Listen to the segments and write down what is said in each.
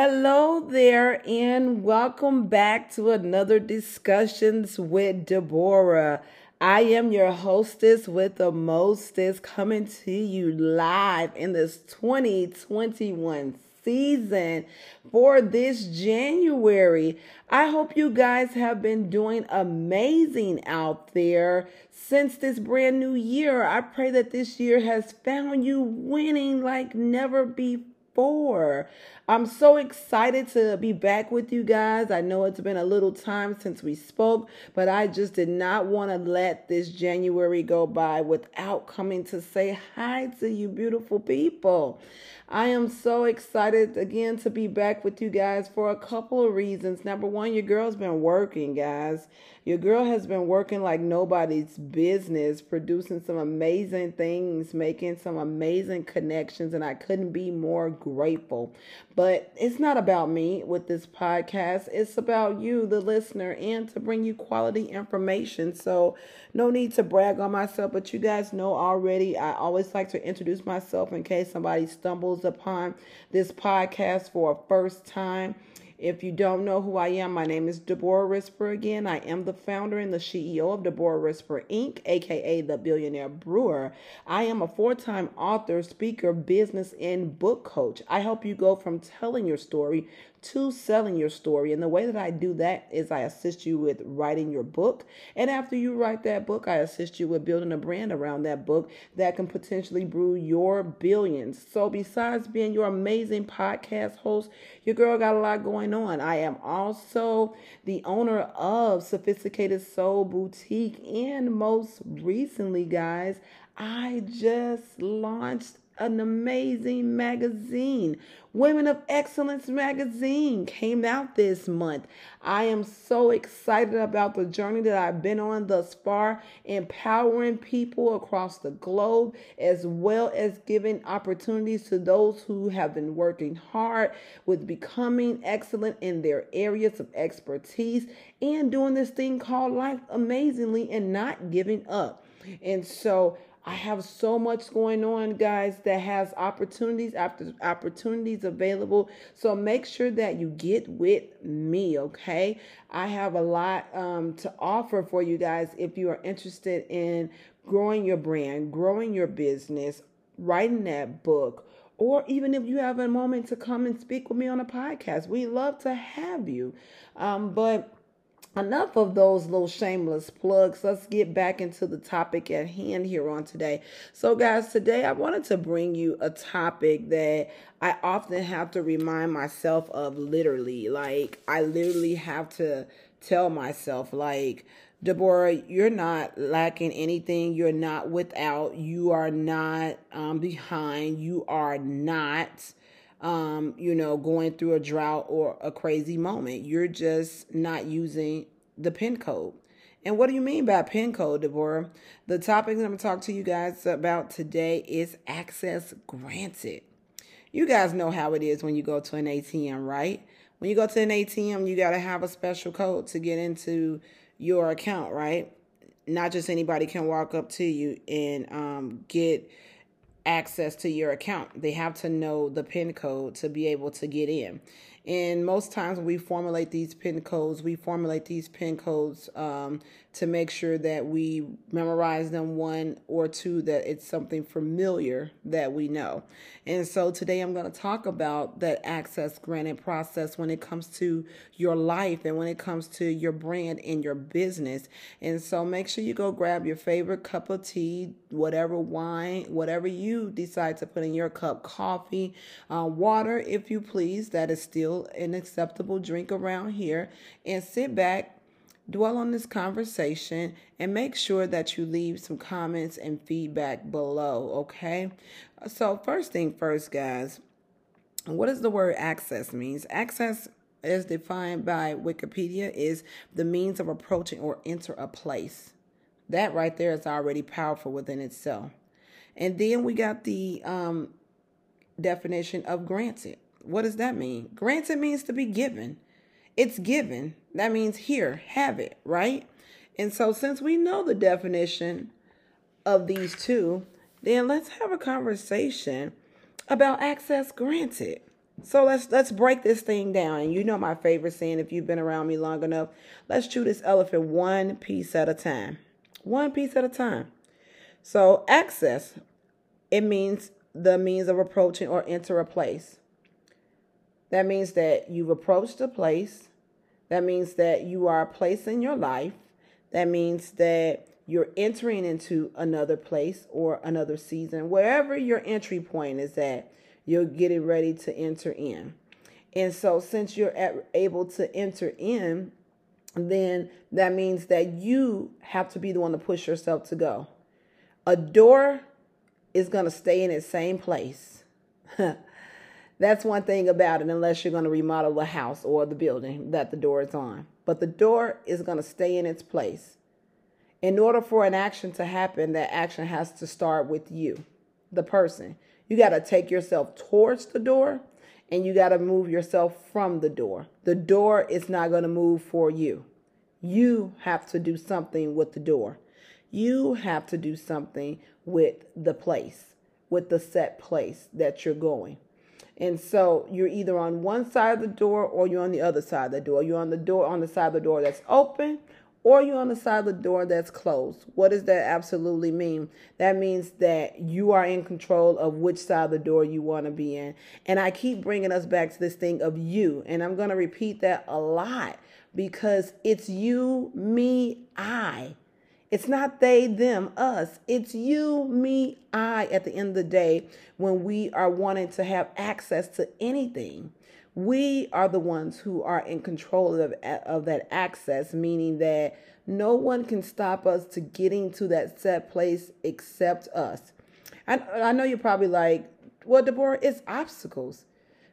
Hello there, and welcome back to another Discussions with Deborah. I am your hostess with the mostest coming to you live in this 2021 season for this January. I hope you guys have been doing amazing out there since this brand new year. I pray that this year has found you winning like never before. I'm so excited to be back with you guys. I know it's been a little time since we spoke, but I just did not want to let this January go by without coming to say hi to you, beautiful people. I am so excited again to be back with you guys for a couple of reasons. Number one, your girl's been working, guys. Your girl has been working like nobody's business, producing some amazing things, making some amazing connections, and I couldn't be more grateful. But it's not about me with this podcast, it's about you, the listener, and to bring you quality information. So, no need to brag on myself, but you guys know already, I always like to introduce myself in case somebody stumbles upon this podcast for a first time. If you don't know who I am, my name is Deborah Risper again. I am the founder and the CEO of Deborah Risper Inc., aka the Billionaire Brewer. I am a four time author, speaker, business, and book coach. I help you go from telling your story to selling your story. And the way that I do that is I assist you with writing your book. And after you write that book, I assist you with building a brand around that book that can potentially brew your billions. So, besides being your amazing podcast host, your girl got a lot going on. I am also the owner of Sophisticated Soul Boutique. And most recently, guys, I just launched an amazing magazine. Women of Excellence magazine came out this month. I am so excited about the journey that I've been on thus far, empowering people across the globe, as well as giving opportunities to those who have been working hard with becoming excellent in their areas of expertise and doing this thing called life amazingly and not giving up. And so, I have so much going on, guys, that has opportunities after opportunities available. So make sure that you get with me, okay? I have a lot um, to offer for you guys if you are interested in growing your brand, growing your business, writing that book, or even if you have a moment to come and speak with me on a podcast. We love to have you. Um, but enough of those little shameless plugs. Let's get back into the topic at hand here on today. So, guys, today I wanted to bring you a topic that I often have to remind myself of literally. Like, I literally have to tell myself, like, Deborah, you're not lacking anything. You're not without. You are not um, behind. You are not um, you know, going through a drought or a crazy moment. You're just not using the pin code. And what do you mean by pin code, Deborah? The topic that I'm going to talk to you guys about today is access granted. You guys know how it is when you go to an ATM, right? When you go to an ATM, you got to have a special code to get into your account, right? Not just anybody can walk up to you and um, get access to your account. They have to know the PIN code to be able to get in. And most times when we formulate these PIN codes, we formulate these PIN codes um, to make sure that we memorize them one or two, that it's something familiar that we know. And so today I'm going to talk about that access granted process when it comes to your life and when it comes to your brand and your business. And so make sure you go grab your favorite cup of tea, whatever wine, whatever you decide to put in your cup, coffee, uh, water, if you please, that is still an acceptable drink around here and sit back, dwell on this conversation, and make sure that you leave some comments and feedback below, okay? So, first thing first, guys, what does the word access means? Access as defined by Wikipedia is the means of approaching or enter a place. That right there is already powerful within itself. And then we got the um, definition of granted. What does that mean? Granted means to be given. It's given. That means here, have it, right? And so, since we know the definition of these two, then let's have a conversation about access granted. So let's let's break this thing down. And you know my favorite saying if you've been around me long enough, let's chew this elephant one piece at a time. One piece at a time. So access, it means the means of approaching or enter a place. That means that you've approached a place. That means that you are a place in your life. That means that you're entering into another place or another season. Wherever your entry point is at, you're getting ready to enter in. And so, since you're able to enter in, then that means that you have to be the one to push yourself to go. A door is going to stay in its same place. That's one thing about it, unless you're going to remodel the house or the building that the door is on. But the door is going to stay in its place. In order for an action to happen, that action has to start with you, the person. You got to take yourself towards the door and you got to move yourself from the door. The door is not going to move for you. You have to do something with the door. You have to do something with the place, with the set place that you're going. And so you're either on one side of the door or you're on the other side of the door. You're on the door on the side of the door that's open or you're on the side of the door that's closed. What does that absolutely mean? That means that you are in control of which side of the door you want to be in. And I keep bringing us back to this thing of you. And I'm going to repeat that a lot because it's you, me, I. It's not they, them, us. It's you, me, I at the end of the day when we are wanting to have access to anything. We are the ones who are in control of, of that access, meaning that no one can stop us to getting to that set place except us. I, I know you're probably like, well, Deborah, it's obstacles.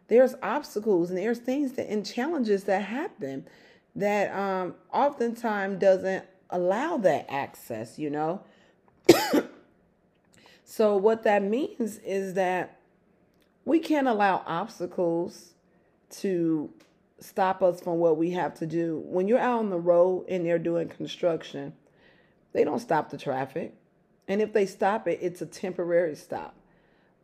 There's obstacles and there's things that and challenges that happen that um, oftentimes doesn't allow that access, you know? so, what that means is that we can't allow obstacles to stop us from what we have to do. When you're out on the road and they're doing construction, they don't stop the traffic. And if they stop it, it's a temporary stop.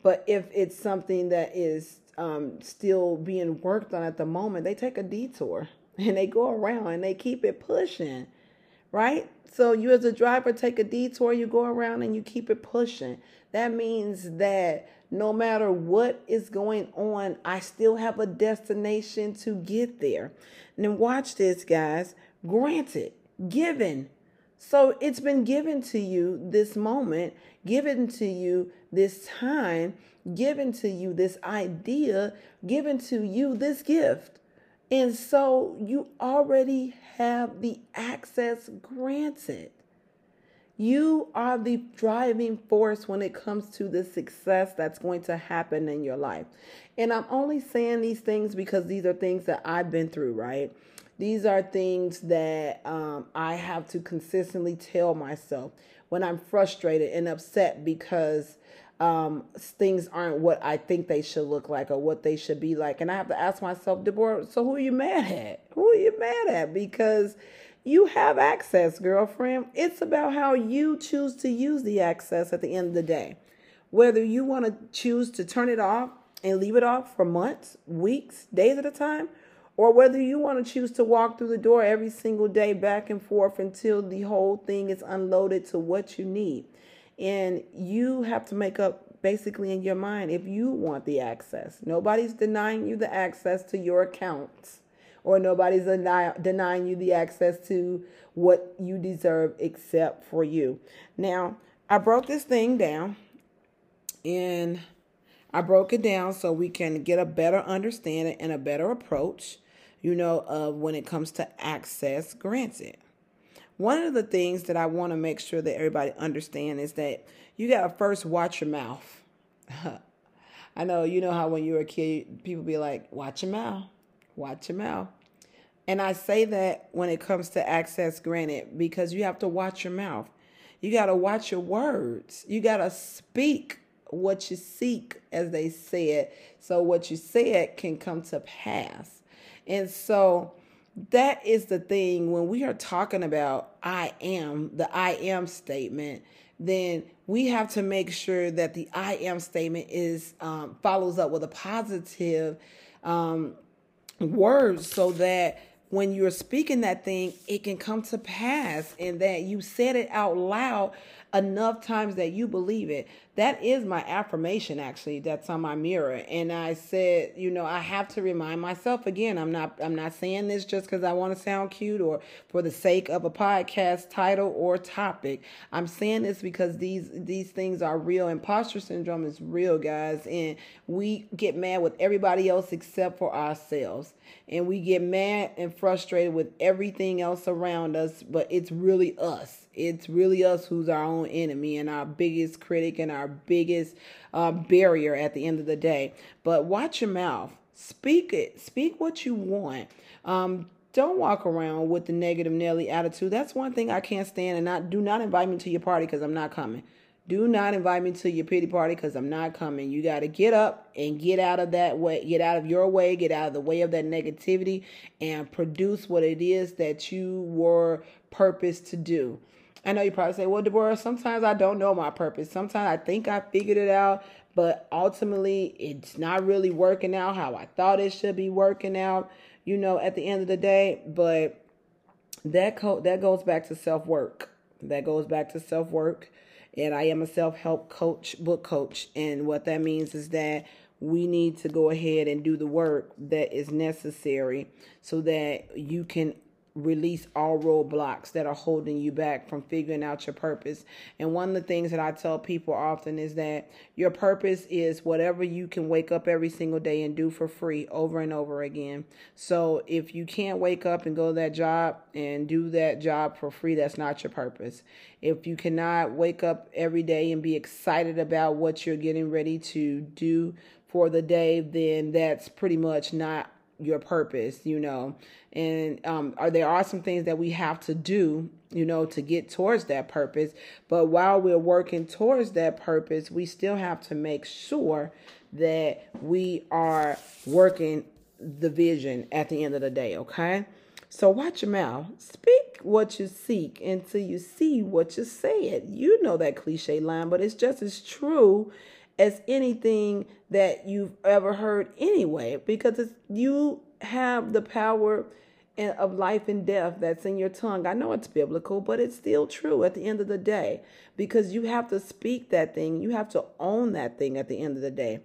But if it's something that is um, still being worked on at the moment, they take a detour and they go around and they keep it pushing right? So you as a driver take a detour, you go around and you keep it pushing. That means that no matter what is going on, I still have a destination to get there. And then watch this, guys. Granted, given. So it's been given to you this moment, given to you this time, given to you this idea, given to you this gift. And so you already have the access granted. You are the driving force when it comes to the success that's going to happen in your life. And I'm only saying these things because these are things that I've been through, right? These are things that um, I have to consistently tell myself when I'm frustrated and upset because um, things aren't what I think they should look like or what they should be like. And I have to ask myself, Deborah, so who are you mad at? Who are you mad at? Because you have access, girlfriend. It's about how you choose to use the access at the end of the day. Whether you want to choose to turn it off and leave it off for months, weeks, days at a time, or whether you want to choose to walk through the door every single day back and forth until the whole thing is unloaded to what you need. And you have to make up basically in your mind if you want the access. Nobody's denying you the access to your accounts, or nobody's deny, denying you the access to what you deserve except for you. Now, I broke this thing down and I broke it down so we can get a better understanding and a better approach, you know, of when it comes to access granted. One of the things that I want to make sure that everybody understand is that you got to first watch your mouth. I know you know how when you're a kid, people be like, watch your mouth, watch your mouth. And I say that when it comes to access granted because you have to watch your mouth. You got to watch your words. You got to speak what you seek, as they said, so what you said can come to pass. And so that is the thing when we are talking about I am, the I am statement, then we have to make sure that the I am statement is um, follows up with a positive um, words so that when you're speaking that thing, it can come to pass and that you said it out loud enough times that you believe it. That is my affirmation actually that's on my mirror. And I said, you know, I have to remind myself again, I'm not I'm not saying this just cuz I want to sound cute or for the sake of a podcast title or topic. I'm saying this because these these things are real. Imposter syndrome is real, guys, and we get mad with everybody else except for ourselves. And we get mad and frustrated with everything else around us, but it's really us it's really us who's our own enemy and our biggest critic and our biggest uh, barrier at the end of the day. But watch your mouth. Speak it. Speak what you want. Um, don't walk around with the negative Nelly attitude. That's one thing I can't stand. And not do not invite me to your party because I'm not coming. Do not invite me to your pity party because I'm not coming. You got to get up and get out of that way, get out of your way, get out of the way of that negativity, and produce what it is that you were purposed to do. I know you probably say, well, Deborah, sometimes I don't know my purpose. Sometimes I think I figured it out, but ultimately it's not really working out how I thought it should be working out, you know, at the end of the day. But that co- that goes back to self work. That goes back to self work. And I am a self help coach, book coach. And what that means is that we need to go ahead and do the work that is necessary so that you can release all roadblocks that are holding you back from figuring out your purpose. And one of the things that I tell people often is that your purpose is whatever you can wake up every single day and do for free over and over again. So if you can't wake up and go to that job and do that job for free, that's not your purpose. If you cannot wake up every day and be excited about what you're getting ready to do for the day, then that's pretty much not your purpose, you know. And um, are there are some things that we have to do, you know, to get towards that purpose. But while we're working towards that purpose, we still have to make sure that we are working the vision at the end of the day, okay? So watch your mouth. Speak what you seek until you see what you said. You know that cliche line, but it's just as true as anything that you've ever heard anyway, because it's, you have the power of life and death that's in your tongue. I know it's biblical, but it's still true at the end of the day because you have to speak that thing. You have to own that thing at the end of the day.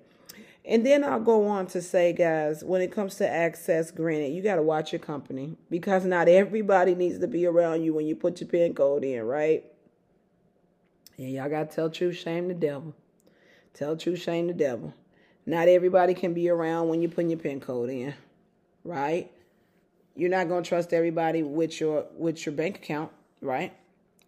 And then I'll go on to say, guys, when it comes to access granted, you got to watch your company because not everybody needs to be around you when you put your pin code in, right? And y'all got to tell truth, shame the devil. Tell truth, shame the devil. Not everybody can be around when you're putting your pin code in, right? You're not to trust everybody with your with your bank account, right?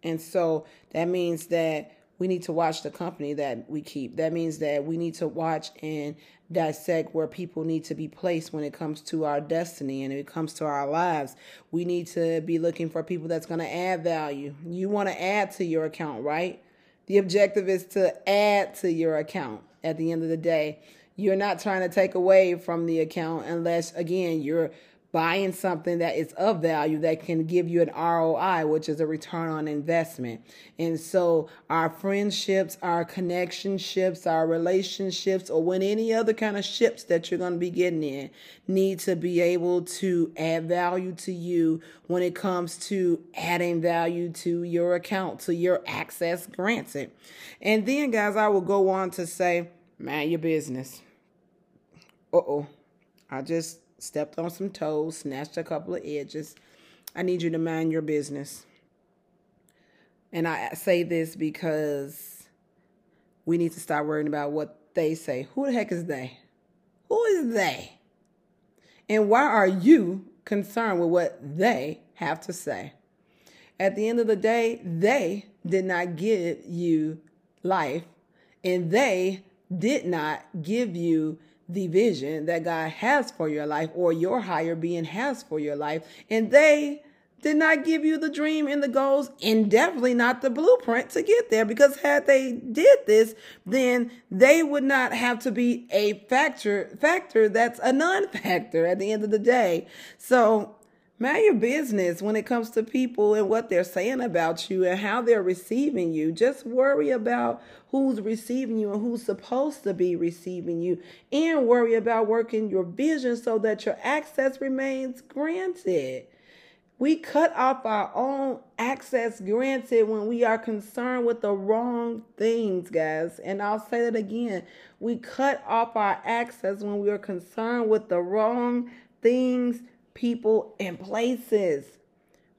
And so that means that we need to watch the company that we keep. That means that we need to watch and dissect where people need to be placed when it comes to our destiny and it comes to our lives. We need to be looking for people that's going to add value. You want to add to your account, right? The objective is to add to your account at the end of the day. You're not trying to take away from the account unless, again, you're buying something that is of value that can give you an ROI, which is a return on investment. And so our friendships, our connectionships, our relationships, or when any other kind of ships that you're going to be getting in need to be able to add value to you when it comes to adding value to your account, to your access granted. And then guys, I will go on to say, man, your business. Uh-oh. I just stepped on some toes, snatched a couple of edges. I need you to mind your business. And I say this because we need to start worrying about what they say. Who the heck is they? Who is they? And why are you concerned with what they have to say? At the end of the day, they did not give you life, and they did not give you the vision that God has for your life or your higher being has for your life. And they did not give you the dream and the goals and definitely not the blueprint to get there because had they did this then they would not have to be a factor factor that's a non-factor at the end of the day so Mind your business when it comes to people and what they're saying about you and how they're receiving you. Just worry about who's receiving you and who's supposed to be receiving you, and worry about working your vision so that your access remains granted. We cut off our own access granted when we are concerned with the wrong things, guys. And I'll say that again. We cut off our access when we are concerned with the wrong things people, and places.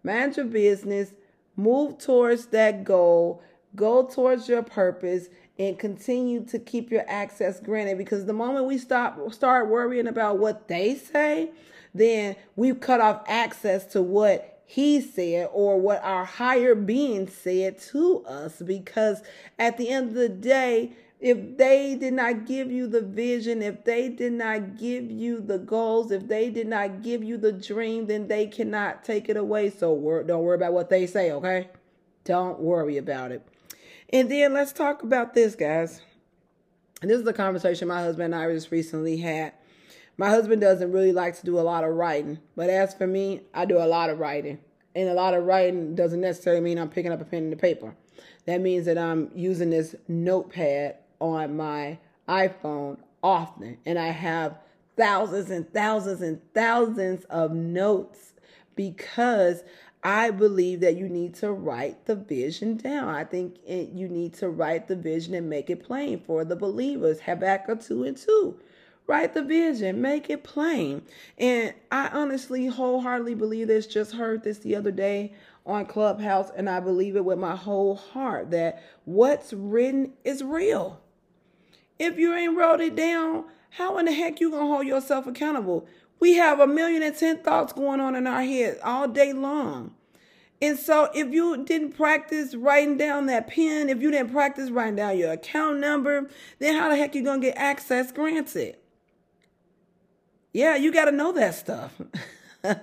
Mind your business, move towards that goal, go towards your purpose, and continue to keep your access granted. Because the moment we stop start worrying about what they say, then we've cut off access to what he said or what our higher being said to us. Because at the end of the day, if they did not give you the vision, if they did not give you the goals, if they did not give you the dream, then they cannot take it away. So don't worry about what they say, okay? Don't worry about it. And then let's talk about this, guys. And this is a conversation my husband and I just recently had. My husband doesn't really like to do a lot of writing, but as for me, I do a lot of writing. And a lot of writing doesn't necessarily mean I'm picking up a pen and a paper. That means that I'm using this notepad on my iPhone often, and I have thousands and thousands and thousands of notes because I believe that you need to write the vision down. I think it, you need to write the vision and make it plain for the believers. Habakkuk 2 and 2. Write the vision, make it plain. And I honestly, wholeheartedly believe this. Just heard this the other day on Clubhouse, and I believe it with my whole heart that what's written is real. If you ain't wrote it down, how in the heck you gonna hold yourself accountable? We have a million and ten thoughts going on in our head all day long. And so if you didn't practice writing down that pen, if you didn't practice writing down your account number, then how the heck you gonna get access granted? Yeah, you gotta know that stuff.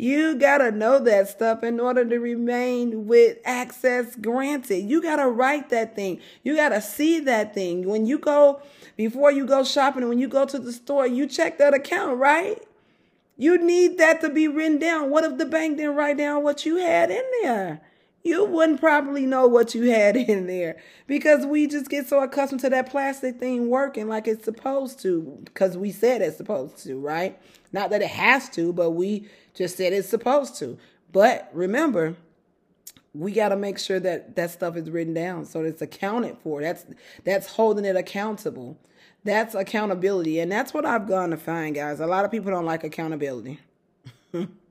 You got to know that stuff in order to remain with access granted. You got to write that thing. You got to see that thing. When you go, before you go shopping, when you go to the store, you check that account, right? You need that to be written down. What if the bank didn't write down what you had in there? You wouldn't probably know what you had in there because we just get so accustomed to that plastic thing working like it's supposed to because we said it's supposed to, right? Not that it has to, but we just said it's supposed to. But remember, we got to make sure that that stuff is written down so it's accounted for. That's that's holding it accountable. That's accountability, and that's what I've gone to find, guys. A lot of people don't like accountability.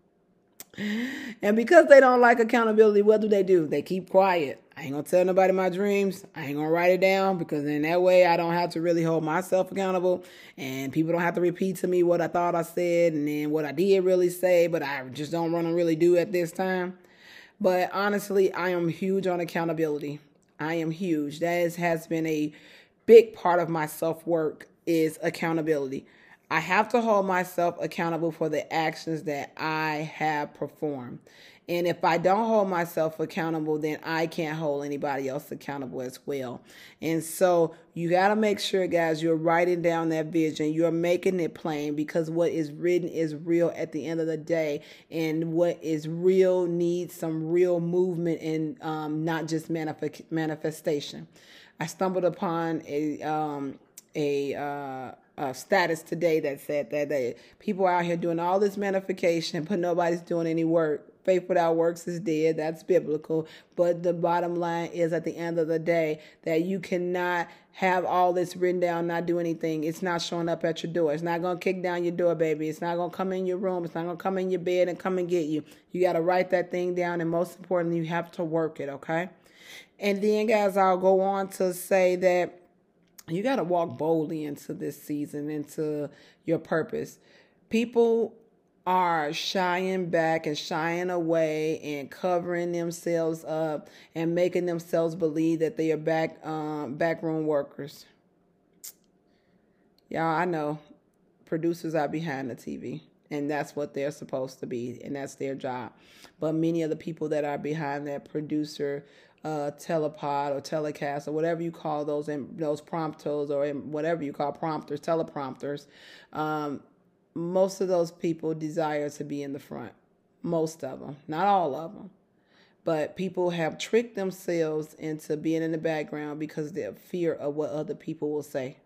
and because they don't like accountability, what do they do? They keep quiet. I ain't gonna tell nobody my dreams. I ain't gonna write it down because in that way I don't have to really hold myself accountable and people don't have to repeat to me what I thought I said and then what I did really say, but I just don't want to really do at this time. But honestly, I am huge on accountability. I am huge. That is, has been a big part of my self work is accountability. I have to hold myself accountable for the actions that I have performed. And if I don't hold myself accountable, then I can't hold anybody else accountable as well. And so you got to make sure, guys, you're writing down that vision. You're making it plain because what is written is real at the end of the day. And what is real needs some real movement and um, not just manif- manifestation. I stumbled upon a, um, a, uh, uh, status today that said that they, people out here doing all this manifestation, but nobody's doing any work. Faith without works is dead. That's biblical. But the bottom line is at the end of the day that you cannot have all this written down, not do anything. It's not showing up at your door. It's not going to kick down your door, baby. It's not going to come in your room. It's not going to come in your bed and come and get you. You got to write that thing down. And most importantly, you have to work it, okay? And then, guys, I'll go on to say that you got to walk boldly into this season, into your purpose. People are shying back and shying away and covering themselves up and making themselves believe that they are back um, backroom workers. Y'all, I know producers are behind the TV, and that's what they're supposed to be, and that's their job. But many of the people that are behind that producer uh, telepod or telecast or whatever you call those in those prompters or whatever you call prompters, teleprompters, um, most of those people desire to be in the front. Most of them, not all of them. But people have tricked themselves into being in the background because they're fear of what other people will say.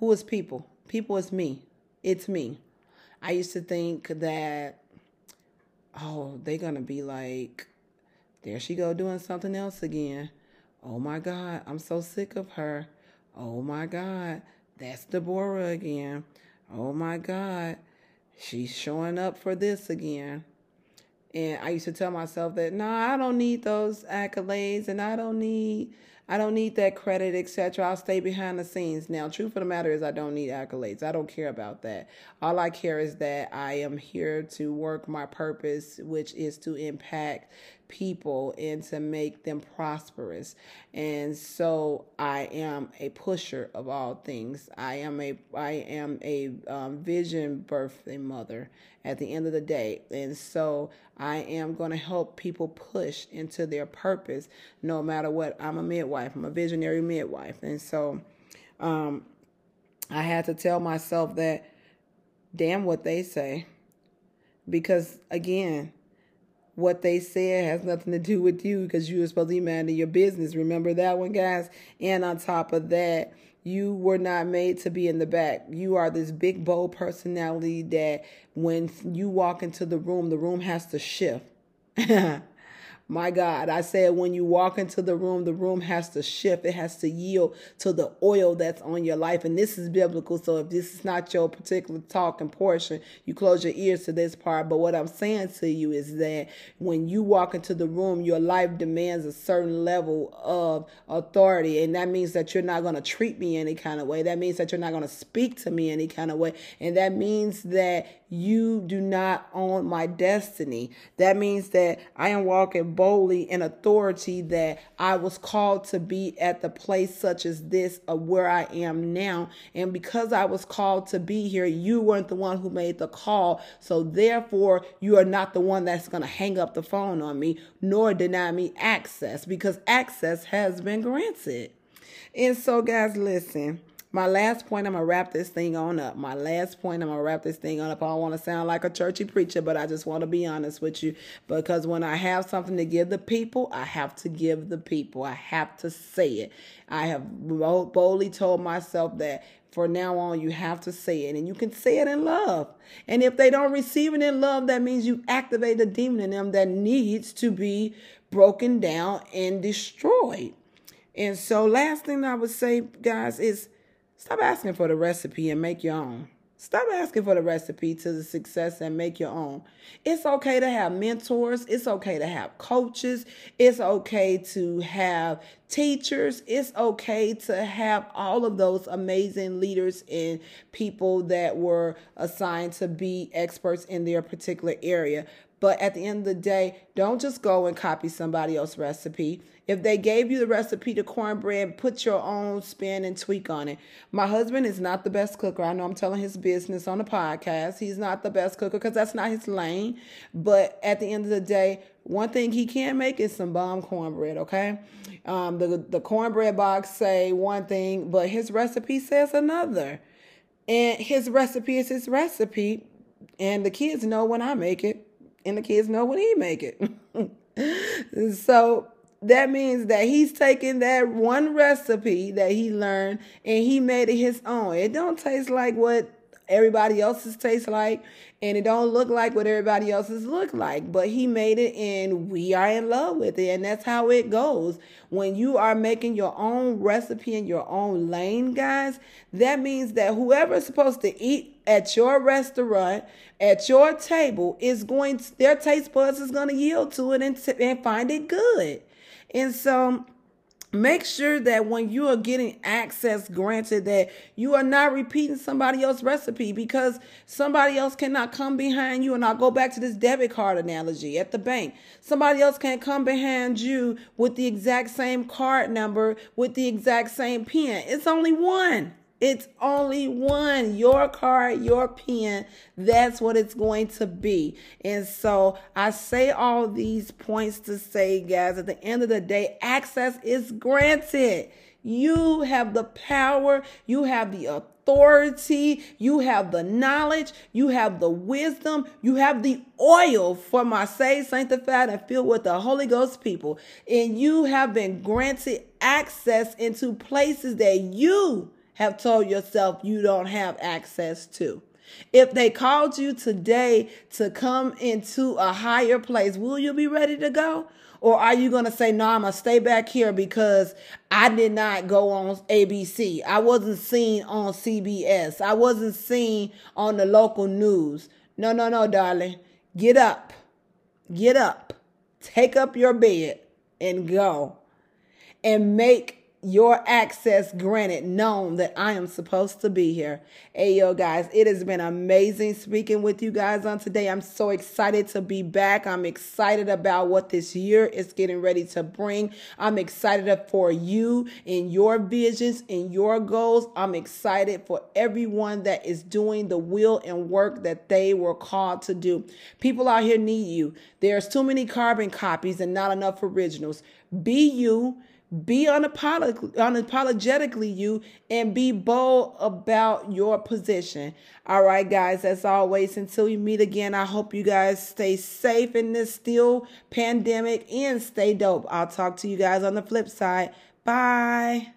Who is people? People is me. It's me. I used to think that, oh, they're going to be like, there she go doing something else again. Oh my God, I'm so sick of her. Oh my God, that's Deborah again. Oh my God, she's showing up for this again. And I used to tell myself that, no, nah, I don't need those accolades and I don't need I don't need that credit, etc. I'll stay behind the scenes. Now, truth of the matter is, I don't need accolades. I don't care about that. All I care is that I am here to work my purpose, which is to impact people and to make them prosperous. And so I am a pusher of all things. I am a I am a um, vision birthing mother at the end of the day. And so I am going to help people push into their purpose no matter what. I'm a midwife. I'm a visionary midwife. And so um, I had to tell myself that damn what they say because again what they said has nothing to do with you because you were supposed to be minding your business. Remember that one, guys? And on top of that, you were not made to be in the back. You are this big, bold personality that when you walk into the room, the room has to shift. My God, I said when you walk into the room, the room has to shift. It has to yield to the oil that's on your life. And this is biblical. So if this is not your particular talk and portion, you close your ears to this part. But what I'm saying to you is that when you walk into the room, your life demands a certain level of authority. And that means that you're not going to treat me any kind of way. That means that you're not going to speak to me any kind of way. And that means that you do not own my destiny. That means that I am walking boldly in authority that I was called to be at the place such as this of where I am now. And because I was called to be here, you weren't the one who made the call. So therefore, you are not the one that's going to hang up the phone on me, nor deny me access because access has been granted. And so, guys, listen my last point, I'm gonna wrap this thing on up. My last point, I'm gonna wrap this thing on up. I don't want to sound like a churchy preacher, but I just want to be honest with you because when I have something to give the people, I have to give the people. I have to say it. I have boldly told myself that for now on, you have to say it, and you can say it in love. And if they don't receive it in love, that means you activate the demon in them that needs to be broken down and destroyed. And so, last thing I would say, guys, is Stop asking for the recipe and make your own. Stop asking for the recipe to the success and make your own. It's okay to have mentors. It's okay to have coaches. It's okay to have teachers. It's okay to have all of those amazing leaders and people that were assigned to be experts in their particular area. But at the end of the day, don't just go and copy somebody else's recipe. If they gave you the recipe to cornbread, put your own spin and tweak on it. My husband is not the best cooker. I know I'm telling his business on the podcast. He's not the best cooker because that's not his lane. But at the end of the day, one thing he can make is some bomb cornbread, okay? Um, the, the cornbread box say one thing, but his recipe says another. And his recipe is his recipe. And the kids know when I make it and the kids know when he make it. so that means that he's taking that one recipe that he learned and he made it his own. It don't taste like what everybody else's tastes like and it don't look like what everybody else's look like but he made it and we are in love with it and that's how it goes. When you are making your own recipe in your own lane guys that means that whoever's supposed to eat at your restaurant at your table is going to, their taste buds is going to yield to it and, and find it good. And so Make sure that when you are getting access granted that you are not repeating somebody else's recipe because somebody else cannot come behind you and I'll go back to this debit card analogy at the bank. Somebody else can't come behind you with the exact same card number with the exact same pin. It's only one. It's only one, your card, your pen. That's what it's going to be. And so I say all these points to say, guys, at the end of the day, access is granted. You have the power, you have the authority, you have the knowledge, you have the wisdom, you have the oil for my saved, sanctified, and filled with the Holy Ghost people. And you have been granted access into places that you have told yourself you don't have access to. If they called you today to come into a higher place, will you be ready to go? Or are you going to say, no, I'm going to stay back here because I did not go on ABC. I wasn't seen on CBS. I wasn't seen on the local news. No, no, no, darling. Get up. Get up. Take up your bed and go. And make your access granted, known that I am supposed to be here. Hey, yo, guys, it has been amazing speaking with you guys on today. I'm so excited to be back. I'm excited about what this year is getting ready to bring. I'm excited for you in your visions and your goals. I'm excited for everyone that is doing the will and work that they were called to do. People out here need you. There's too many carbon copies and not enough originals. Be you be unapolog- unapologetically you and be bold about your position. All right, guys, as always, until we meet again, I hope you guys stay safe in this still pandemic and stay dope. I'll talk to you guys on the flip side. Bye.